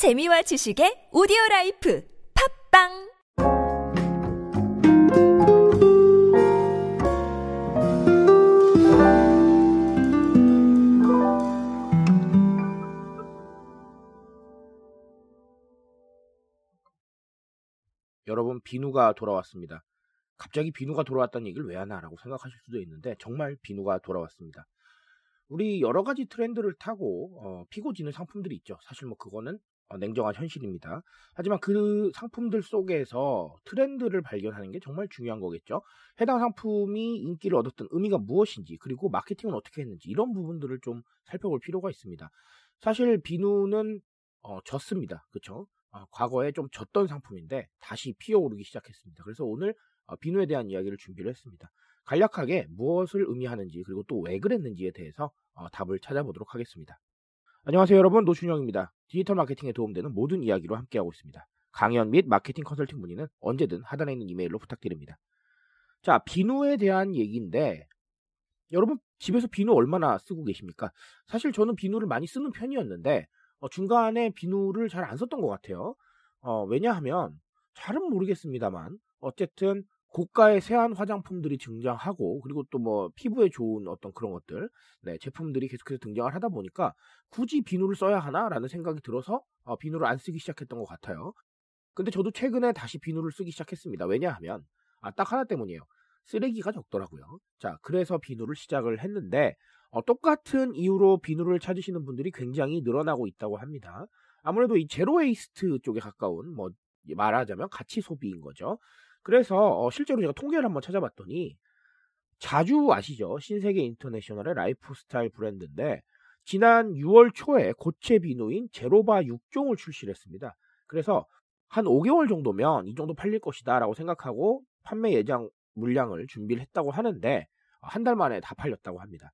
재미와 지식의 오디오 라이프 팟빵 여러분 비누가 돌아왔습니다. 갑자기 비누가 돌아왔다는 얘기를 왜 하나라고 생각하실 수도 있는데 정말 비누가 돌아왔습니다. 우리 여러 가지 트렌드를 타고 어, 피고 지는 상품들이 있죠. 사실 뭐 그거는 어, 냉정한 현실입니다. 하지만 그 상품들 속에서 트렌드를 발견하는 게 정말 중요한 거겠죠. 해당 상품이 인기를 얻었던 의미가 무엇인지 그리고 마케팅은 어떻게 했는지 이런 부분들을 좀 살펴볼 필요가 있습니다. 사실 비누는 어, 졌습니다. 그렇죠? 어, 과거에 좀 졌던 상품인데 다시 피어오르기 시작했습니다. 그래서 오늘 어, 비누에 대한 이야기를 준비를 했습니다. 간략하게 무엇을 의미하는지 그리고 또 왜 그랬는지에 대해서 어, 답을 찾아보도록 하겠습니다. 안녕하세요 여러분 노준영입니다. 디지털 마케팅에 도움되는 모든 이야기로 함께하고 있습니다. 강연 및 마케팅 컨설팅 문의는 언제든 하단에 있는 이메일로 부탁드립니다. 자 비누에 대한 얘기인데 여러분 집에서 비누 얼마나 쓰고 계십니까? 사실 저는 비누를 많이 쓰는 편이었는데 어, 중간에 비누를 잘 안 썼던 것 같아요. 어, 왜냐하면 잘은 모르겠습니다만 어쨌든 고가의 세안 화장품들이 등장하고 그리고 또 뭐 피부에 좋은 어떤 그런 것들 네, 제품들이 계속해서 등장을 하다 보니까 굳이 비누를 써야 하나라는 생각이 들어서 어, 비누를 안 쓰기 시작했던 것 같아요. 근데 저도 최근에 다시 비누를 쓰기 시작했습니다. 왜냐하면 아, 딱 하나 때문이에요. 쓰레기가 적더라고요. 자, 그래서 비누를 시작을 했는데 어, 똑같은 이유로 비누를 찾으시는 분들이 굉장히 늘어나고 있다고 합니다. 아무래도 이 zero waste 쪽에 가까운 뭐 말하자면 가치 소비인 거죠. 그래서 어, 실제로 제가 통계를 한번 찾아봤더니 자주 아시죠? 신세계 인터내셔널의 라이프스타일 브랜드인데 지난 6월 초에 고체 비누인 제로바 6종을 출시를 했습니다. 그래서 한 5개월 정도면 이 정도 팔릴 것이다 라고 생각하고 판매 예정 물량을 준비를 했다고 하는데 한 달 만에 다 팔렸다고 합니다.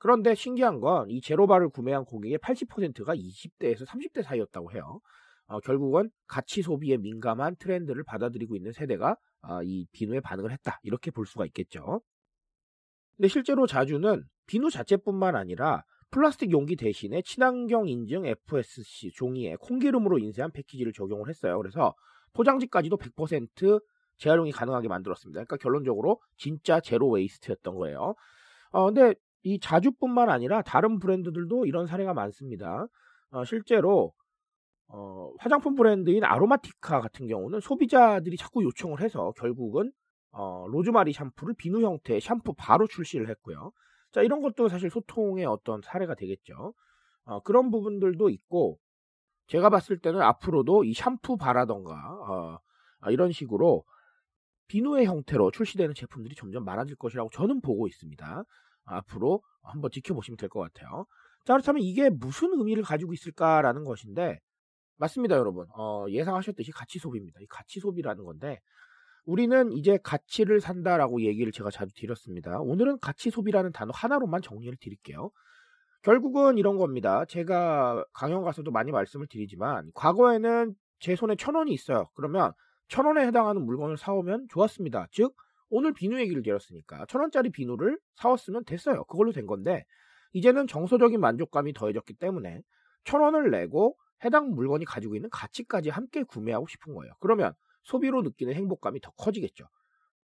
그런데 신기한 건 이 제로바를 구매한 고객의 80%가 20대에서 30대 사이였다고 해요. 어, 결국은 가치 소비에 민감한 트렌드를 받아들이고 있는 세대가 어, 이 비누에 반응을 했다. 이렇게 볼 수가 있겠죠. 근데 실제로 자주는 비누 자체뿐만 아니라 플라스틱 용기 대신에 친환경 인증 FSC 종이에 콩기름으로 인쇄한 패키지를 적용을 했어요. 그래서 포장지까지도 100% 재활용이 가능하게 만들었습니다. 그러니까 결론적으로 진짜 zero waste였던 거예요. 어, 근데 이 자주뿐만 아니라 다른 브랜드들도 이런 사례가 많습니다. 어, 실제로 어, 화장품 브랜드인 아로마티카 같은 경우는 소비자들이 자꾸 요청을 해서 결국은 어, 로즈마리 샴푸를 비누 형태의 샴푸 바로 출시를 했고요. 자, 이런 것도 사실 소통의 어떤 사례가 되겠죠. 어, 그런 부분들도 있고, 제가 봤을 때는 앞으로도 이 샴푸 바라던가, 어, 아, 이런 식으로 비누의 형태로 출시되는 제품들이 점점 많아질 것이라고 저는 보고 있습니다. 앞으로 한번 지켜보시면 될 것 같아요. 자, 그렇다면 이게 무슨 의미를 가지고 있을까라는 것인데, 맞습니다, 여러분. 어, 예상하셨듯이 가치 소비입니다. 이 가치 소비라는 건데, 우리는 이제 가치를 산다라고 얘기를 제가 자주 드렸습니다. 오늘은 가치 소비라는 단어 하나로만 정리를 드릴게요. 결국은 이런 겁니다. 제가 강연 가서도 많이 말씀을 드리지만, 과거에는 제 손에 천 원이 있어요. 그러면 천 원에 해당하는 물건을 사오면 좋았습니다. 즉, 오늘 비누 얘기를 드렸으니까 천 원짜리 비누를 사왔으면 됐어요. 그걸로 된 건데, 이제는 정서적인 만족감이 더해졌기 때문에 천 원을 내고 해당 물건이 가지고 있는 가치까지 함께 구매하고 싶은 거예요. 그러면 소비로 느끼는 행복감이 더 커지겠죠.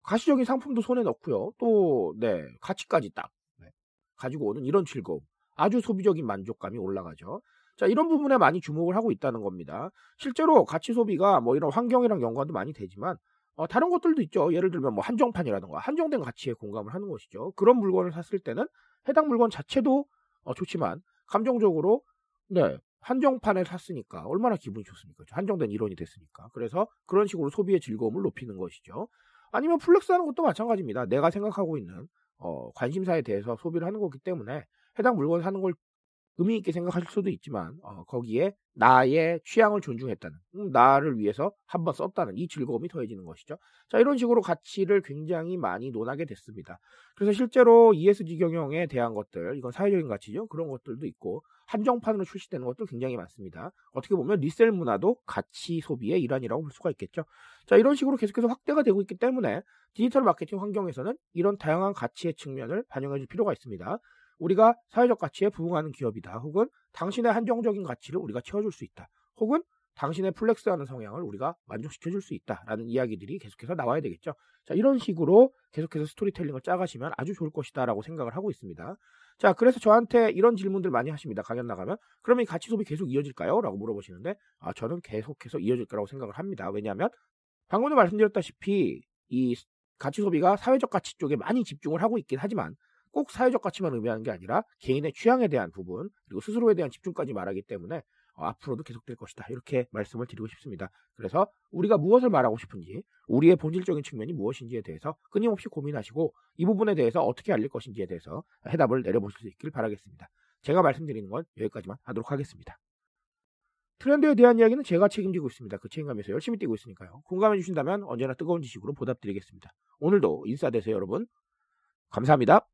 가시적인 상품도 손에 넣고요. 또, 네, 가치까지 딱 네, 가지고 오는 이런 즐거움. 아주 소비적인 만족감이 올라가죠. 자, 이런 부분에 많이 주목을 하고 있다는 겁니다. 실제로 가치 소비가 뭐 이런 환경이랑 연관도 많이 되지만, 어, 다른 것들도 있죠. 예를 들면 뭐 한정판이라든가 한정된 가치에 공감을 하는 것이죠. 그런 물건을 샀을 때는 해당 물건 자체도 어, 좋지만, 감정적으로, 네, 한정판을 샀으니까 얼마나 기분이 좋습니까? 한정된 일원이 됐으니까. 그래서 그런 식으로 소비의 즐거움을 높이는 것이죠. 아니면 flex 하는 것도 마찬가지입니다. 내가 생각하고 있는 어, 관심사에 대해서 소비를 하는 거기 때문에 해당 물건 사는 걸 의미 있게 생각하실 수도 있지만 어, 거기에 나의 취향을 존중했다는 음, 나를 위해서 한번 썼다는 이 즐거움이 더해지는 것이죠. 자 이런 식으로 가치를 굉장히 많이 논하게 됐습니다. 그래서 실제로 ESG 경영에 대한 것들 이건 사회적인 가치죠. 그런 것들도 있고 한정판으로 출시되는 것도 굉장히 많습니다. 어떻게 보면 리셀 문화도 가치 소비의 일환이라고 볼 수가 있겠죠. 자 이런 식으로 계속해서 확대가 되고 있기 때문에 디지털 마케팅 환경에서는 이런 다양한 가치의 측면을 반영해 줄 필요가 있습니다. 우리가 사회적 가치에 부응하는 기업이다. 혹은 당신의 한정적인 가치를 우리가 채워줄 수 있다. 혹은 당신의 flex하는 성향을 우리가 만족시켜줄 수 있다라는 이야기들이 계속해서 나와야 되겠죠. 자, 이런 식으로 계속해서 스토리텔링을 짜가시면 아주 좋을 것이다라고 생각을 하고 있습니다. 자, 그래서 저한테 이런 질문들 많이 하십니다. 강연 나가면. 그러면 이 가치 소비 계속 이어질까요? 라고 물어보시는데, 아, 저는 계속해서 이어질 거라고 생각을 합니다. 왜냐하면, 방금도 말씀드렸다시피, 이 가치 소비가 사회적 가치 쪽에 많이 집중을 하고 있긴 하지만, 꼭 사회적 가치만 의미하는 게 아니라 개인의 취향에 대한 부분, 그리고 스스로에 대한 집중까지 말하기 때문에 어, 앞으로도 계속될 것이다. 이렇게 말씀을 드리고 싶습니다. 그래서 우리가 무엇을 말하고 싶은지, 우리의 본질적인 측면이 무엇인지에 대해서 끊임없이 고민하시고 이 부분에 대해서 어떻게 알릴 것인지에 대해서 해답을 내려보실 수 있길 바라겠습니다. 제가 말씀드리는 건 여기까지만 하도록 하겠습니다. 트렌드에 대한 이야기는 제가 책임지고 있습니다. 그 책임감에서 열심히 뛰고 있으니까요. 공감해 주신다면 언제나 뜨거운 지식으로 보답드리겠습니다. 오늘도 인싸되세요, 여러분. 감사합니다.